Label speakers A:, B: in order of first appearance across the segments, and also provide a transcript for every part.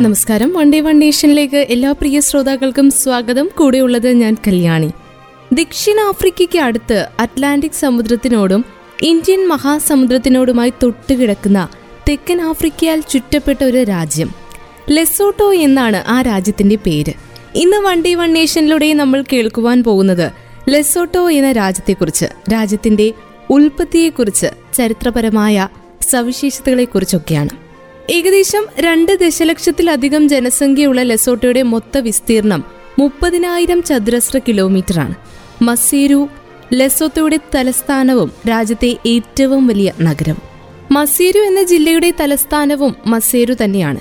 A: നമസ്കാരം. One day one നേഷനിലേക്ക് എല്ലാ പ്രിയ ശ്രോതാക്കൾക്കും സ്വാഗതം. കൂടെയുള്ളത് ഞാൻ കല്യാണി. ദക്ഷിണാഫ്രിക്കയ്ക്ക് അടുത്ത് അറ്റ്ലാന്റിക് സമുദ്രത്തിനോടും ഇന്ത്യൻ മഹാസമുദ്രത്തിനോടുമായി തൊട്ടുകിടക്കുന്ന തെക്കൻ ആഫ്രിക്കയാൽ ചുറ്റപ്പെട്ട ഒരു രാജ്യം. ലെസോട്ടോ എന്നാണ് ആ രാജ്യത്തിന്റെ പേര്. ഇന്ന് വൺ ഡേ വൺ നേഷനിലൂടെ നമ്മൾ കേൾക്കുവാൻ പോകുന്നത് ലെസോട്ടോ എന്ന രാജ്യത്തെക്കുറിച്ച് രാജ്യത്തിന്റെ ഉൽപ്പത്തിയെക്കുറിച്ച് ചരിത്രപരമായ സവിശേഷതകളെക്കുറിച്ചൊക്കെയാണ്. ഏകദേശം രണ്ട് ദശലക്ഷത്തിലധികം ജനസംഖ്യയുള്ള ലെസോട്ടോയുടെ മൊത്ത വിസ്തീർണം മുപ്പതിനായിരം ചതുരശ്ര കിലോമീറ്ററാണ്. മസീരു ലെസോത്തോയുടെ തലസ്ഥാനവും രാജ്യത്തെ ഏറ്റവും വലിയ നഗരം. മസീരു എന്ന ജില്ലയുടെ തലസ്ഥാനവും മസേരു തന്നെയാണ്.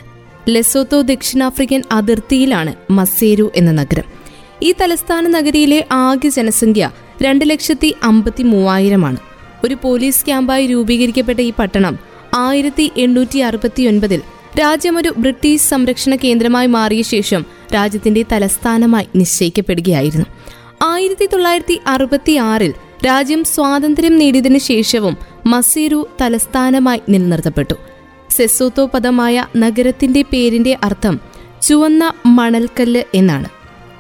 A: ലെസോത്തോ ദക്ഷിണാഫ്രിക്കൻ അതിർത്തിയിലാണ് മസേരു എന്ന നഗരം. ഈ തലസ്ഥാന നഗരിയിലെ ആകെ ജനസംഖ്യ രണ്ട് ലക്ഷത്തി അമ്പത്തി മൂവായിരമാണ്. ഒരു പോലീസ് ക്യാമ്പായി രൂപീകരിക്കപ്പെട്ട ഈ പട്ടണം ആയിരത്തി എണ്ണൂറ്റി അറുപത്തിയൊൻപതിൽ രാജ്യമൊരു ബ്രിട്ടീഷ് സംരക്ഷണ കേന്ദ്രമായി മാറിയ ശേഷം രാജ്യത്തിന്റെ തലസ്ഥാനമായി നിശ്ചയിക്കപ്പെടുകയായിരുന്നു. ആയിരത്തി തൊള്ളായിരത്തി അറുപത്തി ആറിൽ രാജ്യം സ്വാതന്ത്ര്യം നേടിയതിനു ശേഷവും മസീരു തലസ്ഥാനമായി നിലനിർത്തപ്പെട്ടു. സെസോത്തോ പദമായ നഗരത്തിന്റെ പേരിന്റെ അർത്ഥം ചുവന്ന മണൽക്കല്ല് എന്നാണ്.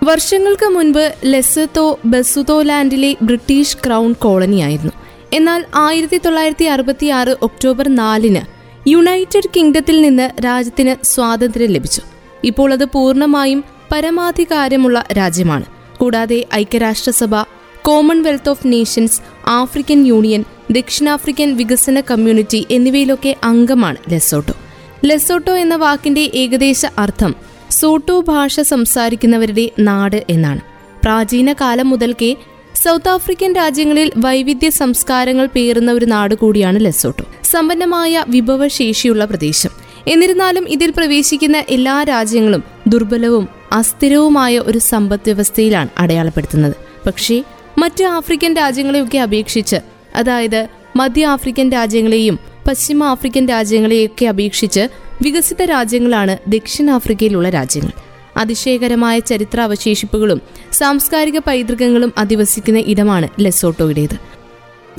A: വർഷങ്ങൾക്ക് മുൻപ് ലെസത്തോ ബസുതോലാൻഡിലെ ബ്രിട്ടീഷ് ക്രൗൺ കോളനിയായിരുന്നു. എന്നാൽ ആയിരത്തി തൊള്ളായിരത്തി അറുപത്തി ആറ് ഒക്ടോബർ നാലിന് യുണൈറ്റഡ് കിങ്ഡത്തിൽ നിന്ന് രാജ്യത്തിന് സ്വാതന്ത്ര്യം ലഭിച്ചു. ഇപ്പോൾ അത് പൂർണമായും പരമാധികാരമുള്ള രാജ്യമാണ്. കൂടാതെ ഐക്യരാഷ്ട്രസഭ Commonwealth of Nations African Union ദക്ഷിണാഫ്രിക്കൻ വികസന കമ്മ്യൂണിറ്റി എന്നിവയിലൊക്കെ അംഗമാണ് ലെസോട്ടോ. ലെസോട്ടോ എന്ന വാക്കിന്റെ ഏകദേശ അർത്ഥം സോട്ടോ ഭാഷ സംസാരിക്കുന്നവരുടെ നാട് എന്നാണ്. പ്രാചീന കാലം മുതൽക്കേ സൗത്ത് ആഫ്രിക്കൻ രാജ്യങ്ങളിൽ വൈവിധ്യ സംസ്കാരങ്ങൾ പേറുന്ന ഒരു നാട് കൂടിയാണ് ലെസോട്ടോ. സമ്പന്നമായ വിഭവശേഷിയുള്ള പ്രദേശം. എന്നിരുന്നാലും ഇതിൽ പ്രവേശിക്കുന്ന എല്ലാ രാജ്യങ്ങളും ദുർബലവും അസ്ഥിരവുമായ ഒരു സമ്പദ് വ്യവസ്ഥയിലാണ് അടയാളപ്പെടുത്തുന്നത്. പക്ഷേ മറ്റ് ആഫ്രിക്കൻ രാജ്യങ്ങളെയൊക്കെ അപേക്ഷിച്ച് അതായത് മധ്യ ആഫ്രിക്കൻ രാജ്യങ്ങളെയും പശ്ചിമ ആഫ്രിക്കൻ രാജ്യങ്ങളെയൊക്കെ അപേക്ഷിച്ച് വികസിത രാജ്യങ്ങളാണ് ദക്ഷിണാഫ്രിക്കയിലുള്ള രാജ്യങ്ങൾ. അതിശയകരമായ ചരിത്ര അവശേഷിപ്പുകളും സാംസ്കാരിക പൈതൃകങ്ങളും അധിവസിക്കുന്ന ഇടമാണ് ലെസോട്ടോയുടേത്.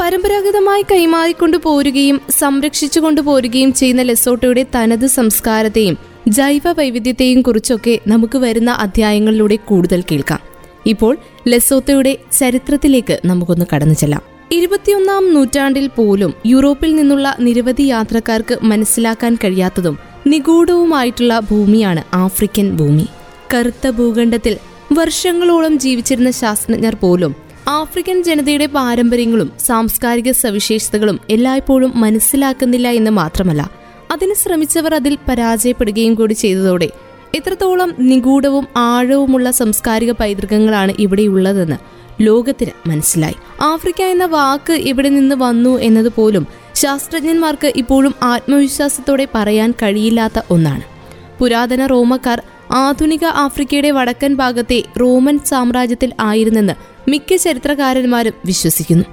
A: പരമ്പരാഗതമായി കൈമാറിക്കൊണ്ടു പോരുകയും സംരക്ഷിച്ചു കൊണ്ടുപോരുകയും ചെയ്യുന്ന ലെസോട്ടോയുടെ തനത് സംസ്കാരത്തെയും ജൈവ വൈവിധ്യത്തെയും കുറിച്ചൊക്കെ നമുക്ക് വരുന്ന അധ്യായങ്ങളിലൂടെ കൂടുതൽ കേൾക്കാം. ഇപ്പോൾ ലെസോത്തോയുടെ ചരിത്രത്തിലേക്ക് നമുക്കൊന്ന് കടന്നു ചെല്ലാം. ഇരുപത്തിയൊന്നാം നൂറ്റാണ്ടിൽ പോലും യൂറോപ്പിൽ നിന്നുള്ള നിരവധി യാത്രക്കാർക്ക് മനസ്സിലാക്കാൻ കഴിയാത്തതും നിഗൂഢവുമായിട്ടുള്ള ഭൂമിയാണ് ആഫ്രിക്കൻ ഭൂമി. കറുത്ത ഭൂഖണ്ഡത്തിൽ വർഷങ്ങളോളം ജീവിച്ചിരുന്ന ശാസ്ത്രജ്ഞർ പോലും ആഫ്രിക്കൻ ജനതയുടെ പാരമ്പര്യങ്ങളും സാംസ്കാരിക സവിശേഷതകളും എല്ലായ്പ്പോഴും മനസ്സിലാക്കുന്നില്ല എന്ന് മാത്രമല്ല അതിന് ശ്രമിച്ചവർ അതിൽ പരാജയപ്പെടുകയും കൂടി ചെയ്തതോടെ എത്രത്തോളം നിഗൂഢവും ആഴവുമുള്ള സാംസ്കാരിക പൈതൃകങ്ങളാണ് ഇവിടെയുള്ളതെന്ന് ലോകത്തിന് മനസ്സിലായി. ആഫ്രിക്ക എന്ന വാക്ക് ഇവിടെ നിന്ന് വന്നു എന്നത് പോലും ശാസ്ത്രജ്ഞന്മാർക്ക് ഇപ്പോഴും ആത്മവിശ്വാസത്തോടെ പറയാൻ കഴിയില്ലാത്ത ഒന്നാണ്. പുരാതന റോമക്കാർ ആധുനിക ആഫ്രിക്കയുടെ വടക്കൻ ഭാഗത്തെ റോമൻ സാമ്രാജ്യത്തിൽ ആയിരുന്നെന്ന് മിക്ക ചരിത്രകാരന്മാരും വിശ്വസിക്കുന്നു.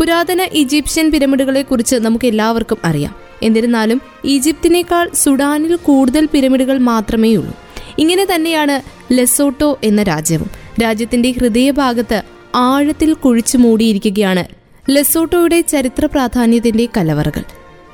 A: പുരാതന ഈജിപ്ഷ്യൻ പിരമിഡുകളെക്കുറിച്ച് നമുക്ക് എല്ലാവർക്കും അറിയാം. എന്നിരുന്നാലും ഈജിപ്തിനേക്കാൾ സുഡാനിൽ കൂടുതൽ പിരമിഡുകൾ മാത്രമേ ഉള്ളൂ ഇങ്ങനെ തന്നെയാണ് ലെസോട്ടോ എന്ന രാജ്യവും. രാജ്യത്തിന്റെ ഹൃദയഭാഗത്ത് ആഴത്തിൽ കുഴിച്ചു മൂടിയിരിക്കുകയാണ് ലെസോട്ടോയുടെ ചരിത്ര പ്രാധാന്യത്തിന്റെ കലവറകൾ.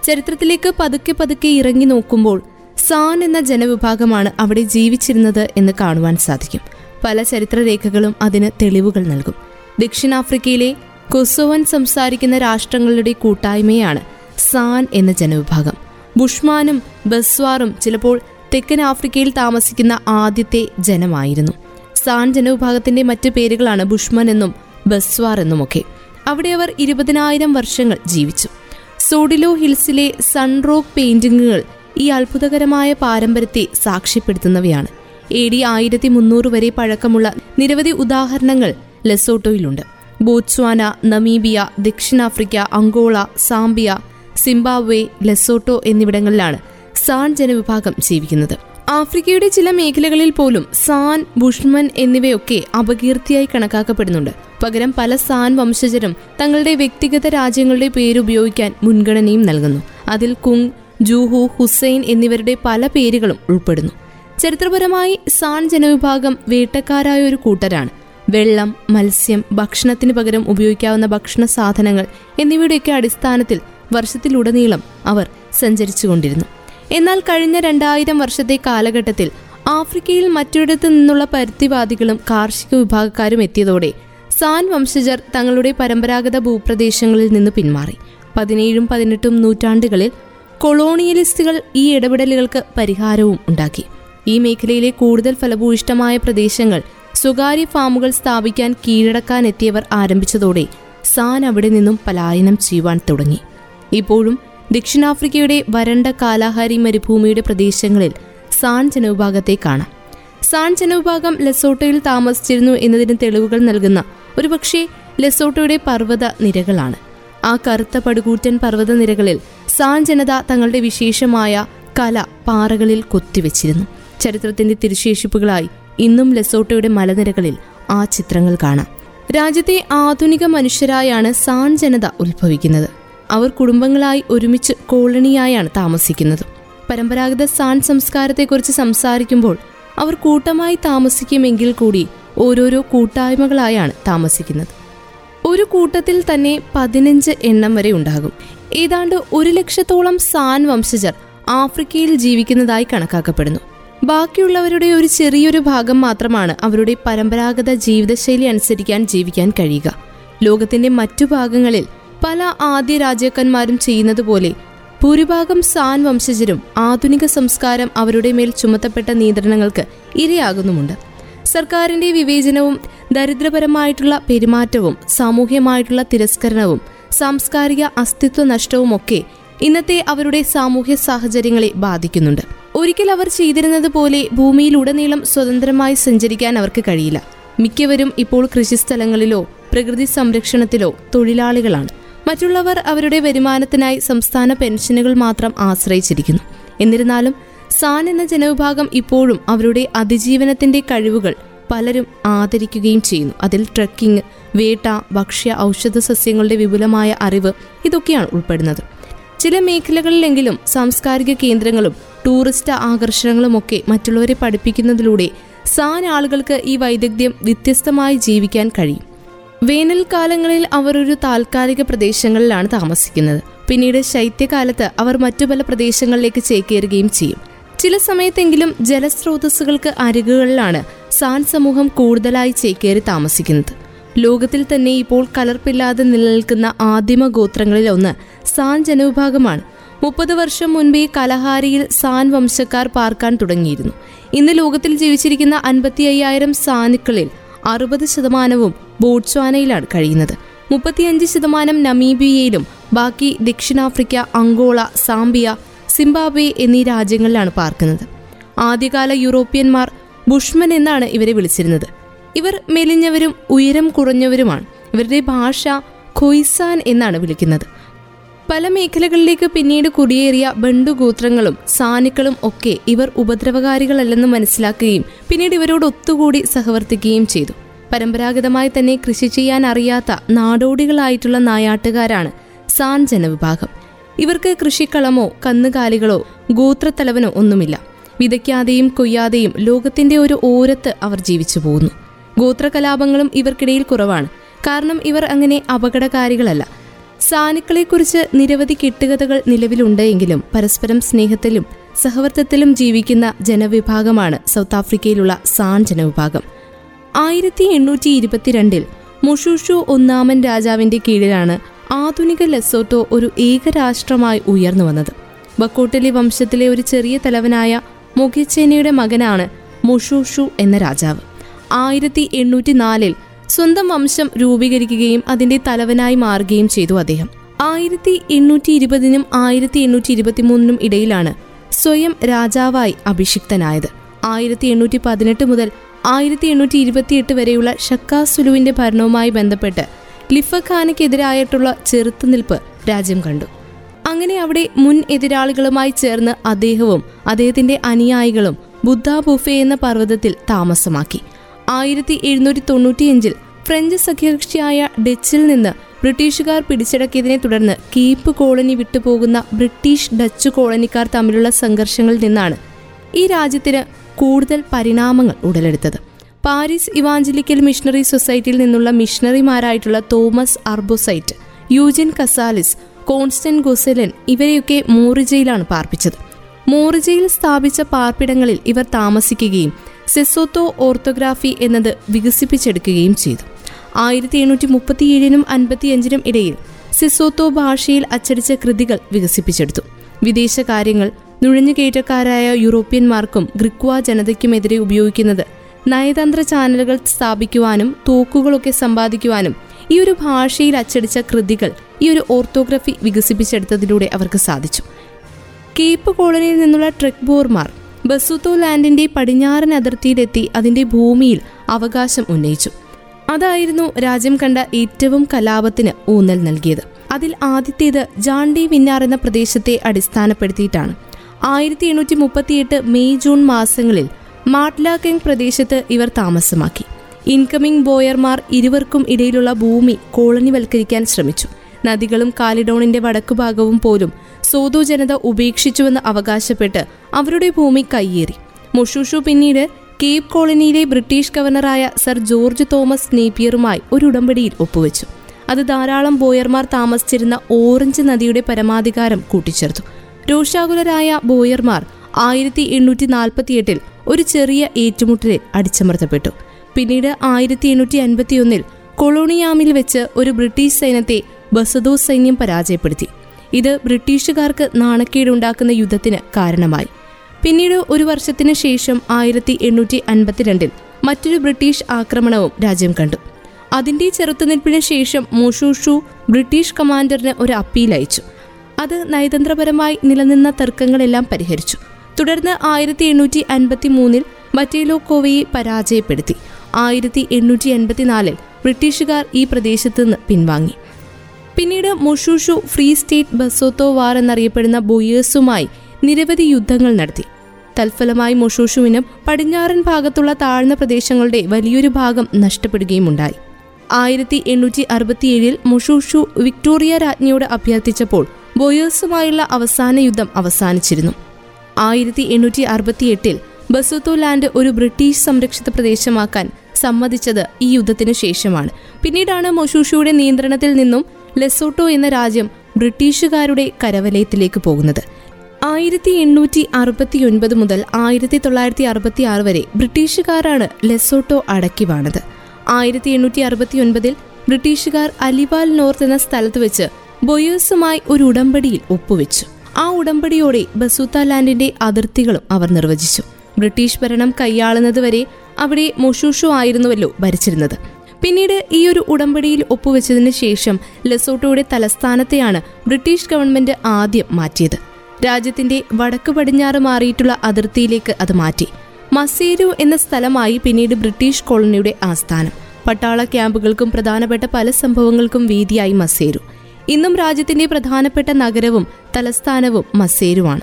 A: ചരിത്രത്തിലേക്ക് പതുക്കെ പതുക്കെ ഇറങ്ങി നോക്കുമ്പോൾ സാൻ എന്ന ജനവിഭാഗമാണ് അവിടെ ജീവിച്ചിരുന്നത് എന്ന് കാണുവാൻ സാധിക്കും. പല ചരിത്രരേഖകളും അതിന് തെളിവുകൾ നൽകും. ദക്ഷിണാഫ്രിക്കയിലെ കൊസോവൻ സംസാരിക്കുന്ന രാഷ്ട്രങ്ങളുടെ കൂട്ടായ്മയാണ് സാൻ എന്ന ജനവിഭാഗം. ബുഷ്മാനും ബസ്വാറും ചിലപ്പോൾ തെക്കൻ ആഫ്രിക്കയിൽ താമസിക്കുന്ന ആദ്യത്തെ ജനമായിരുന്നു. സാൻ ജനവിഭാഗത്തിന്റെ മറ്റു പേരുകളാണ് ബുഷ്മൻ എന്നും ബസ്വാർ എന്നുമൊക്കെ. അവിടെ അവർ ഇരുപതിനായിരം വർഷങ്ങൾ ജീവിച്ചു. സോഡിലോ ഹിൽസിലെ സൺറോക്ക് പെയിന്റിങ്ങുകൾ ഈ അത്ഭുതകരമായ പാരമ്പര്യത്തെ സാക്ഷ്യപ്പെടുത്തുന്നവയാണ്. എ ഡി ആയിരത്തി മുന്നൂറ് വരെ പഴക്കമുള്ള നിരവധി ഉദാഹരണങ്ങൾ ലെസോട്ടോയിലുണ്ട്. ബോട്സ്വാന നമീബിയ ദക്ഷിണാഫ്രിക്ക അങ്കോള സാംബിയ സിംബാബ്വെ ലെസോട്ടോ എന്നിവിടങ്ങളിലാണ് സാൻ ജനവിഭാഗം ജീവിക്കുന്നത്. ആഫ്രിക്കയുടെ ചില മേഖലകളിൽ പോലും സാൻ ബുഷ്മൻ എന്നിവയൊക്കെ അപകീർത്തിയായി കണക്കാക്കപ്പെടുന്നുണ്ട്. പകരം പല സാൻ വംശജരും തങ്ങളുടെ വ്യക്തിഗത രാജ്യങ്ങളുടെ പേരുപയോഗിക്കാൻ മുൻഗണനയും നൽകുന്നു. അതിൽ കുങ് ജൂഹു ഹുസൈൻ എന്നിവരുടെ പല പേരുകളും ഉൾപ്പെടുന്നു. ചരിത്രപരമായി സാൻ ജനവിഭാഗം വേട്ടക്കാരായ ഒരു കൂട്ടരാണ്. വെള്ളം മത്സ്യം ഭക്ഷണത്തിന് പകരം ഉപയോഗിക്കാവുന്ന ഭക്ഷണ സാധനങ്ങൾ എന്നിവയുടെയൊക്കെ അടിസ്ഥാനത്തിൽ വർഷത്തിലുടനീളം അവർ സഞ്ചരിച്ചുകൊണ്ടിരുന്നു. എന്നാൽ കഴിഞ്ഞ രണ്ടായിരം വർഷത്തെ കാലഘട്ടത്തിൽ ആഫ്രിക്കയിൽ മറ്റൊരിടത്തു നിന്നുള്ള പരുത്തിവാദികളും കാർഷിക വിഭാഗക്കാരും എത്തിയതോടെ സാൻ വംശജർ തങ്ങളുടെ പരമ്പരാഗത ഭൂപ്രദേശങ്ങളിൽ നിന്ന് പിന്മാറി. പതിനേഴും പതിനെട്ടും നൂറ്റാണ്ടുകളിൽ കൊളോണിയലിസ്റ്റുകൾ ഈ ഇടപെടലുകൾക്ക് പരിഹാരവും ഉണ്ടാക്കി. ഈ മേഖലയിലെ കൂടുതൽ ഫലഭൂയിഷ്ടമായ പ്രദേശങ്ങൾ സ്വകാര്യ ഫാമുകൾ സ്ഥാപിക്കാൻ കീഴടക്കാൻ എത്തിയവർ ആരംഭിച്ചതോടെ സാൻ അവിടെ നിന്നും പലായനം ചെയ്യുവാൻ തുടങ്ങി. ഇപ്പോഴും ദക്ഷിണാഫ്രിക്കയുടെ വരണ്ട കാലാഹാരി മരുഭൂമിയുടെ പ്രദേശങ്ങളിൽ സാൻ ജനവിഭാഗത്തെ കാണാം. സാൻ ജനവിഭാഗം ലെസോട്ടോയിൽ താമസിച്ചിരുന്നു എന്നതിന് തെളിവുകൾ നൽകുന്ന ഒരുപക്ഷെ ലെസോട്ടോയുടെ പർവത നിരകളാണ്. ആ കറുത്ത പടുകൂറ്റൻ പർവത നിരകളിൽ സാൻ ജനത തങ്ങളുടെ വിശേഷമായ കല പാറകളിൽ കൊത്തിവെച്ചിരുന്നു. ചരിത്രത്തിന്റെ തിരുശേഷിപ്പുകളായി ഇന്നും ലെസോട്ടോയുടെ മലനിരകളിൽ ആ ചിത്രങ്ങൾ കാണാം. രാജ്യത്തെ ആധുനിക മനുഷ്യരായാണ് സാൻ ജനത ഉത്ഭവിക്കുന്നത്. അവർ കുടുംബങ്ങളായി ഒരുമിച്ച് കോളനിയായാണ് താമസിക്കുന്നത്. പരമ്പരാഗത സാൻ സംസ്കാരത്തെക്കുറിച്ച് സംസാരിക്കുമ്പോൾ അവർ കൂട്ടമായി താമസിക്കുമെങ്കിൽ കൂടി ഓരോരോ കൂട്ടായ്മകളായാണ് താമസിക്കുന്നത്. ഒരു കൂട്ടത്തിൽ തന്നെ പതിനഞ്ച് എണ്ണം വരെ ഉണ്ടാകും. ഏതാണ്ട് ഒരു ലക്ഷത്തോളം സാൻ വംശജർ ആഫ്രിക്കയിൽ ജീവിക്കുന്നതായി കണക്കാക്കപ്പെടുന്നു. ബാക്കിയുള്ളവരുടെ ഒരു ചെറിയൊരു ഭാഗം മാത്രമാണ് അവരുടെ പരമ്പരാഗത ജീവിതശൈലി അനുസരിക്കാൻ ജീവിക്കാൻ കഴിയുക. ലോകത്തിന്റെ മറ്റു ഭാഗങ്ങളിൽ പല ആദ്യ രാജാക്കന്മാരും ചെയ്യുന്നത് പോലെ ഭൂരിഭാഗം സാൻ വംശജരും ആധുനിക സംസ്കാരം അവരുടെ മേൽ ചുമത്തപ്പെട്ട നിയന്ത്രണങ്ങൾക്ക് ഇരയാകുന്നുമുണ്ട്. സർക്കാരിന്റെ വിവേചനവും ദരിദ്രപരമായിട്ടുള്ള പെരുമാറ്റവും സാമൂഹ്യമായിട്ടുള്ള തിരസ്കരണവും സാംസ്കാരിക അസ്തിത്വ നഷ്ടവുമൊക്കെ ഇന്നത്തെ അവരുടെ സാമൂഹ്യ സാഹചര്യങ്ങളെ ബാധിക്കുന്നുണ്ട്. ഒരിക്കൽ അവർ ചെയ്തിരുന്നത് പോലെ ഭൂമിയിലുടനീളം സ്വതന്ത്രമായി സഞ്ചരിക്കാൻ അവർക്ക് കഴിയില്ല. മിക്കവരും ഇപ്പോൾ കൃഷിസ്ഥലങ്ങളിലോ പ്രകൃതി സംരക്ഷണത്തിലോ തൊഴിലാളികളാണ്. മറ്റുള്ളവർ അവരുടെ വരുമാനത്തിനായി സംസ്ഥാന പെൻഷനുകൾ മാത്രം ആശ്രയിച്ചിരിക്കുന്നു. എന്നിരുന്നാലും സാൻ എന്ന ജനവിഭാഗം ഇപ്പോഴും അവരുടെ അതിജീവനത്തിന്റെ കഴിവുകൾ പലരും ആദരിക്കുകയും ചെയ്യുന്നു. അതിൽ ട്രക്കിംഗ് വേട്ട ഭക്ഷ്യ ഔഷധ സസ്യങ്ങളുടെ വിപുലമായ അറിവ് ഇതൊക്കെയാണ് ഉൾപ്പെടുന്നത്. ചില മേഖലകളിലെങ്കിലും സാംസ്കാരിക കേന്ദ്രങ്ങളും ടൂറിസ്റ്റ് ആകർഷണങ്ങളുമൊക്കെ മറ്റുള്ളവരെ പഠിപ്പിക്കുന്നതിലൂടെ സാൻ ആളുകൾക്ക് ഈ വൈദഗ്ധ്യം വ്യത്യസ്തമായി ജീവിക്കാൻ കഴിയും. വേനൽക്കാലങ്ങളിൽ അവർ ഒരു താൽക്കാലിക പ്രദേശങ്ങളിലാണ് താമസിക്കുന്നത്. പിന്നീട് ശൈത്യകാലത്ത് അവർ മറ്റു പല പ്രദേശങ്ങളിലേക്ക് ചേക്കേറുകയും ചെയ്യും. ചില സമയത്തെങ്കിലും ജലസ്രോതസ്സുകൾക്ക് അരികുകളിലാണ് സാൻ സമൂഹം കൂടുതലായി ചേക്കേറി താമസിക്കുന്നത്. ലോകത്തിൽ തന്നെ ഇപ്പോൾ കലർപ്പില്ലാതെ നിലനിൽക്കുന്ന ആദിമ ഗോത്രങ്ങളിൽ ഒന്ന് സാൻ ജനവിഭാഗമാണ്. മുപ്പത് വർഷം മുൻപേ കലഹാരിയിൽ സാൻ വംശക്കാർ പാർക്കാൻ തുടങ്ങിയിരുന്നു. ഇന്ന് ലോകത്തിൽ ജീവിച്ചിരിക്കുന്ന അൻപത്തി അയ്യായിരം സാനുക്കളിൽ അറുപത് ശതമാനവും ബോട്സ്വാനയിലാണ് കഴിയുന്നത്. മുപ്പത്തിയഞ്ച് ശതമാനം നമീബിയയിലും ബാക്കി ദക്ഷിണാഫ്രിക്ക അങ്കോള സാംബിയ സിംബാബ്വെ എന്നീ രാജ്യങ്ങളിലാണ് പാർക്കുന്നത്. ആദ്യകാല യൂറോപ്യന്മാർ ബുഷ്മൻ എന്നാണ് ഇവരെ വിളിച്ചിരുന്നത്. ഇവർ മെലിഞ്ഞവരും ഉയരം കുറഞ്ഞവരുമാണ്. ഇവരുടെ ഭാഷ ഖൊയ്സാൻ എന്നാണ് വിളിക്കുന്നത്. പല മേഖലകളിലേക്ക് പിന്നീട് കുടിയേറിയ ബന്ധുഗോത്രങ്ങളും സാനുക്കളും ഒക്കെ ഇവർ ഉപദ്രവകാരികളല്ലെന്ന് മനസ്സിലാക്കുകയും പിന്നീട് ഇവരോട് ഒത്തുകൂടി സഹവർത്തിക്കുകയും ചെയ്തു. പരമ്പരാഗതമായി തന്നെ കൃഷി ചെയ്യാൻ അറിയാത്ത നാടോടികളായിട്ടുള്ള നായാട്ടുകാരാണ് സാൻ ജനവിഭാഗം. ഇവർക്ക് കൃഷിക്കളമോ കന്നുകാലികളോ ഗോത്രത്തലവനോ ഒന്നുമില്ല. വിതയ്ക്കാതെയും കൊയ്യാതെയും ലോകത്തിന്റെ ഒരു ഓരത്ത് അവർ ജീവിച്ചു പോകുന്നു. ഗോത്രകലാപങ്ങളും ഇവർക്കിടയിൽ കുറവാണ്. കാരണം ഇവർ അങ്ങനെ അപകടകാരികളല്ല. സാനുക്കളെക്കുറിച്ച് നിരവധി കെട്ടുകഥകൾ നിലവിലുണ്ടെങ്കിലും പരസ്പരം സ്നേഹത്തിലും സഹവർത്തത്തിലും ജീവിക്കുന്ന ജനവിഭാഗമാണ് സൗത്ത് ആഫ്രിക്കയിലുള്ള സാൻ ജനവിഭാഗം. ആയിരത്തി എണ്ണൂറ്റി ഇരുപത്തിരണ്ടിൽ മുഷൂഷു ഒന്നാമൻ രാജാവിന്റെ കീഴിലാണ് ആധുനിക ലെസോട്ടോ ഒരു ഏകരാഷ്ട്രമായി ഉയർന്നു വന്നത് ബക്കോട്ടിലെ വംശത്തിലെ ഒരു ചെറിയ തലവനായ മുഖ്യച്ചേനയുടെ മകനാണ് മുഷൂഷു എന്ന രാജാവ്. ആയിരത്തി എണ്ണൂറ്റി നാലിൽ സ്വന്തം വംശം രൂപീകരിക്കുകയും അതിന്റെ തലവനായി മാറുകയും ചെയ്തു അദ്ദേഹം. ആയിരത്തി എണ്ണൂറ്റി ഇരുപതിനും ആയിരത്തി എണ്ണൂറ്റി ഇരുപത്തിമൂന്നിനും ഇടയിലാണ് സ്വയം രാജാവായി അഭിഷിക്തനായത്. ആയിരത്തി എണ്ണൂറ്റി പതിനെട്ട് മുതൽ ആയിരത്തി എണ്ണൂറ്റി ഇരുപത്തിയെട്ട് വരെയുള്ള ഷക്കാ സുലുവിന്റെ ഭരണവുമായി ബന്ധപ്പെട്ട് ലിഫഖാനയ്ക്കെതിരായിട്ടുള്ള ചെറുത്തുനിൽപ്പ് രാജ്യം കണ്ടു. അങ്ങനെ അവിടെ മുൻ എതിരാളികളുമായി ചേർന്ന് അദ്ദേഹവും അദ്ദേഹത്തിന്റെ അനുയായികളും ബുദ്ധ ബുഫെ എന്ന പർവതത്തിൽ താമസമാക്കി. ആയിരത്തി എഴുന്നൂറ്റി തൊണ്ണൂറ്റിയഞ്ചിൽ ഫ്രഞ്ച് സഖ്യകക്ഷിയായ ഡച്ചിൽ നിന്ന് ബ്രിട്ടീഷുകാർ പിടിച്ചടക്കിയതിനെ തുടർന്ന് കീപ്പ് കോളനി വിട്ടുപോകുന്ന ബ്രിട്ടീഷ് ഡച്ച് കോളനിക്കാർ തമ്മിലുള്ള സംഘർഷങ്ങളിൽ നിന്നാണ് ഈ രാജ്യത്തിന് കൂടുതൽ പരിണാമങ്ങൾ ഉടലെടുത്തത്. പാരീസ് ഇവാഞ്ചലിക്കൽ മിഷണറി സൊസൈറ്റിയിൽ നിന്നുള്ള മിഷണറിമാരായിട്ടുള്ള തോമസ് അർബോസൈറ്റ് യൂജിൻ കസാലിസ് കോൺസ്റ്റൻ ഗൊസെലൻ ഇവരെയൊക്കെ മോറിജയിലാണ് പാർപ്പിച്ചത്. മോറിജയിൽ സ്ഥാപിച്ച പാർപ്പിടങ്ങളിൽ ഇവർ താമസിക്കുകയും സെസോത്തോ ഓർത്തോഗ്രാഫി എന്നത് വികസിപ്പിച്ചെടുക്കുകയും ചെയ്തു. ആയിരത്തി എണ്ണൂറ്റി മുപ്പത്തിയേഴിനും അൻപത്തിയഞ്ചിനും ഇടയിൽ സെസോത്തോ ഭാഷയിൽ അച്ചടിച്ച കൃതികൾ വികസിപ്പിച്ചെടുത്തു. വിദേശകാര്യങ്ങൾ നുഴഞ്ഞുകയറ്റക്കാരായ യൂറോപ്യന്മാർക്കും ഗ്രിക്വ ജനതയ്ക്കുമെതിരെ ഉപയോഗിക്കുന്നത് നയതന്ത്ര ചാനലുകൾ സ്ഥാപിക്കുവാനും തോക്കുകളൊക്കെ സമ്പാദിക്കുവാനും ഈ ഒരു ഭാഷയിൽ അച്ചടിച്ച കൃതികൾ ഈ ഒരു ഓർത്തോഗ്രഫി വികസിപ്പിച്ചെടുത്തതിലൂടെ അവർക്ക് സാധിച്ചു. കേപ്പ് കോളനിയിൽ നിന്നുള്ള ട്രെക് ബോർമാർ ബസുത്തോ ലാൻഡിന്റെ പടിഞ്ഞാറൻ അതിർത്തിയിലെത്തി അതിന്റെ ഭൂമിയിൽ അവകാശം ഉന്നയിച്ചു. അതായിരുന്നു രാജ്യം കണ്ട ഏറ്റവും കലാപത്തിന് ഊന്നൽ നൽകിയത്. അതിൽ ആദ്യത്തേത് ജാണ്ടി വിന്നാർ എന്ന പ്രദേശത്തെ അടിസ്ഥാനപ്പെടുത്തിയിട്ടാണ്. ആയിരത്തി എണ്ണൂറ്റി മുപ്പത്തിയെട്ട് മെയ് ജൂൺ മാസങ്ങളിൽ മാട്ലാകെങ് പ്രദേശത്ത് ഇവർ താമസമാക്കി. ഇൻകമിംഗ് ബോയർമാർ ഇരുവർക്കും ഇടയിലുള്ള ഭൂമി കോളനിവൽക്കരിക്കാൻ ശ്രമിച്ചു. നദികളും കാലിഡോണിന്റെ വടക്കുഭാഗവും പോലും സോതു ജനത ഉപേക്ഷിച്ചുവെന്ന് അവകാശപ്പെട്ട് അവരുടെ ഭൂമി കയ്യേറി. മുഷൂഷു പിന്നീട് കേപ്പ് കോളനിയിലെ ബ്രിട്ടീഷ് ഗവർണറായ സർ ജോർജ് തോമസ് നേപ്പിയറുമായി ഒരു ഉടമ്പടിയിൽ ഒപ്പുവെച്ചു. അത് ധാരാളം ബോയർമാർ താമസിച്ചിരുന്ന ഓറഞ്ച് നദിയുടെ പരമാധികാരം കൂട്ടിച്ചേർത്തു. രോഷാകുലരായ ബോയർമാർ ആയിരത്തി എണ്ണൂറ്റി നാൽപ്പത്തിയെട്ടിൽ ഒരു ചെറിയ ഏറ്റുമുട്ടലിൽ അടിച്ചമർത്തപ്പെട്ടു. പിന്നീട് ആയിരത്തി എണ്ണൂറ്റി അൻപത്തിയൊന്നിൽ കൊളോണിയാമിൽ വെച്ച് ഒരു ബ്രിട്ടീഷ് സൈന്യത്തെ ബസദോസ് സൈന്യം പരാജയപ്പെടുത്തി. ഇത് ബ്രിട്ടീഷുകാർക്ക് നാണക്കേടുണ്ടാക്കുന്ന യുദ്ധത്തിന് കാരണമായി. പിന്നീട് ഒരു വർഷത്തിന് ശേഷം ആയിരത്തി എണ്ണൂറ്റി അൻപത്തിരണ്ടിൽ മറ്റൊരു ബ്രിട്ടീഷ് ആക്രമണവും രാജ്യം കണ്ടു. അതിന്റെ ചെറുത്തുനിൽപ്പിന് ശേഷം മൊഷൂഷു ബ്രിട്ടീഷ് കമാൻഡറിന് ഒരു അപ്പീൽ അയച്ചു. അത് നയതന്ത്രപരമായി നിലനിന്ന തർക്കങ്ങളെല്ലാം പരിഹരിച്ചു. തുടർന്ന് ആയിരത്തി എണ്ണൂറ്റി അൻപത്തി മൂന്നിൽ മറ്റേലോക്കോവയെ പരാജയപ്പെടുത്തി. ആയിരത്തി എണ്ണൂറ്റി എൺപത്തിനാലിൽ ബ്രിട്ടീഷുകാർ ഈ പ്രദേശത്ത് നിന്ന് പിൻവാങ്ങി. പിന്നീട് മുഷൂഷു ഫ്രീ സ്റ്റേറ്റ് ബസോത്തോ വാർ എന്നറിയപ്പെടുന്ന ബോയേഴ്സുമായി നിരവധി യുദ്ധങ്ങൾ നടത്തി. തൽഫലമായി മൊഷൂഷുവിനും പടിഞ്ഞാറൻ ഭാഗത്തുള്ള താഴ്ന്ന പ്രദേശങ്ങളുടെ വലിയൊരു ഭാഗം നഷ്ടപ്പെടുകയുമുണ്ടായി. ആയിരത്തി എണ്ണൂറ്റി അറുപത്തിയേഴിൽ മൊഷൂഷു വിക്ടോറിയ രാജ്ഞിയോട് അഭ്യർത്ഥിച്ചപ്പോൾ ബോയേഴ്സുമായുള്ള അവസാന യുദ്ധം അവസാനിച്ചിരുന്നു. ആയിരത്തി എണ്ണൂറ്റി അറുപത്തിയെട്ടിൽ ബസോത്തോ ലാൻഡ് ഒരു ബ്രിട്ടീഷ് സംരക്ഷിത പ്രദേശമാക്കാൻ സമ്മതിച്ചത് ഈ യുദ്ധത്തിനു ശേഷമാണ്. പിന്നീടാണ് മൊഷൂഷുയുടെ നിയന്ത്രണത്തിൽ നിന്നും ലെസോട്ടോ എന്ന രാജ്യം ബ്രിട്ടീഷുകാരുടെ കരവലയത്തിലേക്ക് പോകുന്നത്. ആയിരത്തി എണ്ണൂറ്റി അറുപത്തി ഒൻപത് മുതൽ ആയിരത്തി തൊള്ളായിരത്തി അറുപത്തി ആറ് വരെ ബ്രിട്ടീഷുകാരാണ് ലെസോട്ടോ അടക്കി വാണത്. ആയിരത്തി എണ്ണൂറ്റി അറുപത്തി ഒൻപതിൽ ബ്രിട്ടീഷുകാർ അലിവാൽ നോർത്ത് എന്ന സ്ഥലത്ത് വെച്ച് ബൊയേഴ്സുമായി ഒരു ഉടമ്പടിയിൽ ഒപ്പുവെച്ചു. ആ ഉടമ്പടിയോടെ ബസൂത്ത ലാൻഡിന്റെ അതിർത്തികളും അവർ നിർവചിച്ചു. ബ്രിട്ടീഷ് ഭരണം കൈയാളുന്നതുവരെ അവിടെ മൊഷൂഷു ആയിരുന്നുവല്ലോ ഭരിച്ചിരുന്നത്. പിന്നീട് ഈ ഒരു ഉടമ്പടിയിൽ ഒപ്പുവെച്ചതിന് ശേഷം ലെസോട്ടോയുടെ തലസ്ഥാനത്തെയാണ് ബ്രിട്ടീഷ് ഗവൺമെന്റ് ആദ്യം മാറ്റിയത്. രാജ്യത്തിന്റെ വടക്കു പടിഞ്ഞാറ് മാറിയിട്ടുള്ള അതിർത്തിയിലേക്ക് അത് മാറ്റി. മസേരു എന്ന സ്ഥലമായി പിന്നീട് ബ്രിട്ടീഷ് കോളനിയുടെ ആസ്ഥാനം. പട്ടാള ക്യാമ്പുകൾക്കും പ്രധാനപ്പെട്ട പല സംഭവങ്ങൾക്കും വേദിയായി മസേരു ഇന്നും രാജ്യത്തിന്റെ പ്രധാനപ്പെട്ട നഗരവും തലസ്ഥാനവും മസേരുവാണ്